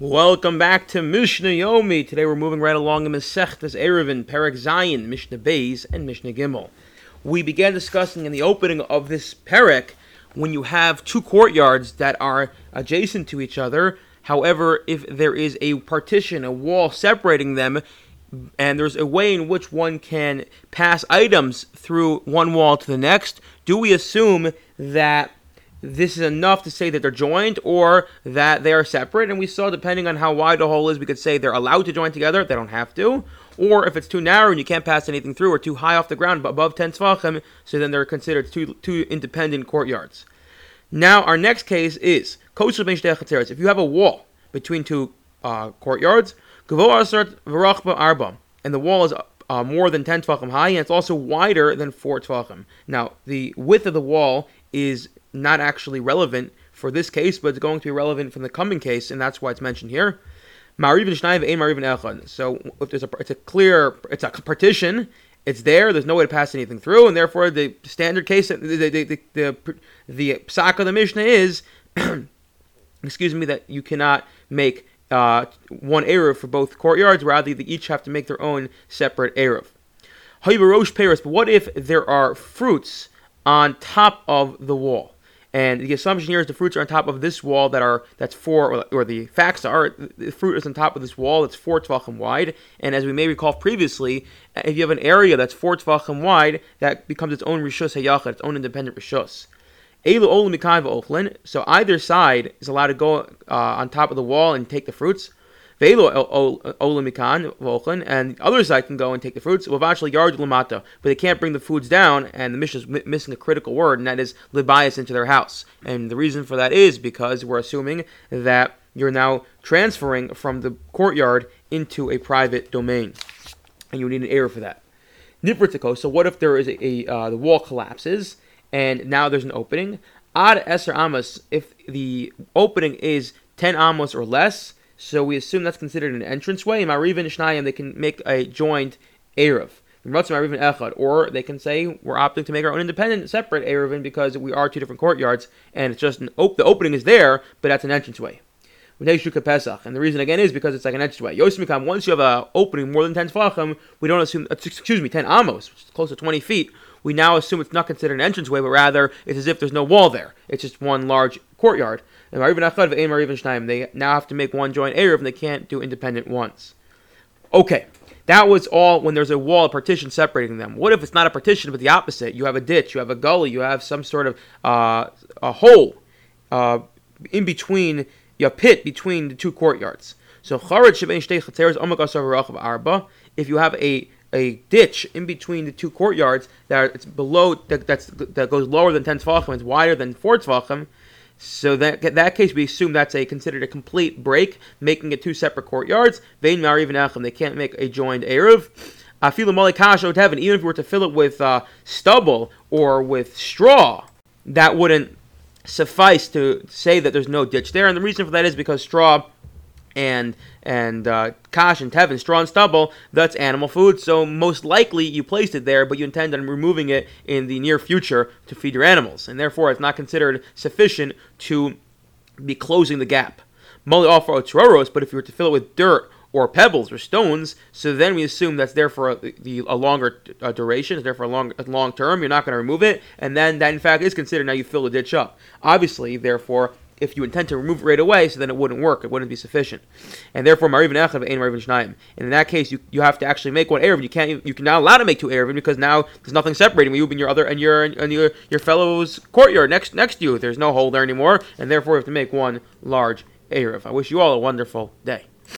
Welcome back to Mishnah Yomi. Today we're moving right along in Masechtas Eruvin, Perek Zayin, Mishnah Beis, and Mishnah Gimel. We began discussing in the opening of this Perek when you have two courtyards that are adjacent to each other. However, if there is a partition, a wall separating them, and there's a way in which one can pass items through one wall to the next, do we assume that this is enough to say that they're joined or that they are separate. And we saw, depending on how wide the hole is, we could say they're allowed to join together, they don't have to. Or if it's too narrow and you can't pass anything through, or too high off the ground, but above 10 tefachim, so then they're considered two, two independent courtyards. Now, our next case is if you have a wall between two uh, courtyards, and the wall is uh, more than 10 tefachim high, and it's also wider than 4 tefachim. Now, the width of the wall is not actually relevant for this case, but it's going to be relevant from the coming case, and that's why it's mentioned here. So if there's a, it's a clear, it's a partition, it's there. There's no way to pass anything through, and therefore the standard case, the the the the, the, the psak of the Mishnah is, excuse me, that you cannot make uh, one eruv for both courtyards. Rather, they each have to make their own separate eruv. But what if there are fruits on top of the wall? And the assumption here is the fruits are on top of this wall that are that's four, or, or the facts are the fruit is on top of this wall that's four tefachim wide. And as we may recall previously, if you have an area that's four tefachim wide, that becomes its own rishus hayachad, its own independent rishus. So either side is allowed to go uh, on top of the wall and take the fruits. Velo Olamikan, Volkhan, and the other side can go and take the fruits. U'vashli yard lamata, but they can't bring the foods down, and the Mishnah is missing a critical word, and that is libayas into their house. And the reason for that is because we're assuming that you're now transferring from the courtyard into a private domain, and you need an eruv for that. Nifritiko. So what if there is a, a uh, the wall collapses and now there's an opening? Ad eser amos. If the opening is ten amos or less, so we assume that's considered an entranceway. In Marivin Shnayim, they can make a joint Eruv. Or they can say we're opting to make our own independent, separate Eruvin because we are two different courtyards, and it's just an op- the opening is there, but that's an entranceway. And the reason again is because it's like an entranceway. Once you have an opening more than 10 tefachim, we don't assume, uh, excuse me, 10 amos, which is close to 20 feet, we now assume it's not considered an entranceway, but rather it's as if there's no wall there. It's just one large courtyard. And They now have to make one joint Eruv and they can't do independent ones. Okay, that was all when there's a wall, a partition separating them. What if it's not a partition, but the opposite? You have a ditch, you have a gully, you have some sort of uh, a hole uh, in between, a pit between the two courtyards. So if you have a a ditch in between the two courtyards that it's below that that's that goes lower than ten tefachim, it's wider than four tefachim. So that that case, we assume that's a considered a complete break, making it two separate courtyards. Vein even they can't make a joined eruv. Even if we were to fill it with uh, stubble or with straw, that wouldn't suffice to say that there's no ditch there. And the reason for that is because straw and and uh, kash and tevin, straw and stubble, that's animal food. So most likely you placed it there, but you intend on removing it in the near future to feed your animals, and therefore it's not considered sufficient to be closing the gap. Moli offer otororos, but if you were to fill it with dirt or pebbles or stones, so then we assume that's there for a, a longer uh, duration, it's there for a long, long term. You're not going to remove it, and then that in fact is considered now you fill the ditch up. Obviously, therefore, if you intend to remove it right away, so then it wouldn't work. It wouldn't be sufficient. And therefore, Marivin Echav Ein Marivin Shnayim. And in that case, you, you have to actually make one Eruv. You can't. You can now allow to make two Eruv because now there's nothing separating you and your other and your and your your fellow's courtyard next next to you. There's no hole there anymore, and therefore you have to make one large Eruv. I wish you all a wonderful day.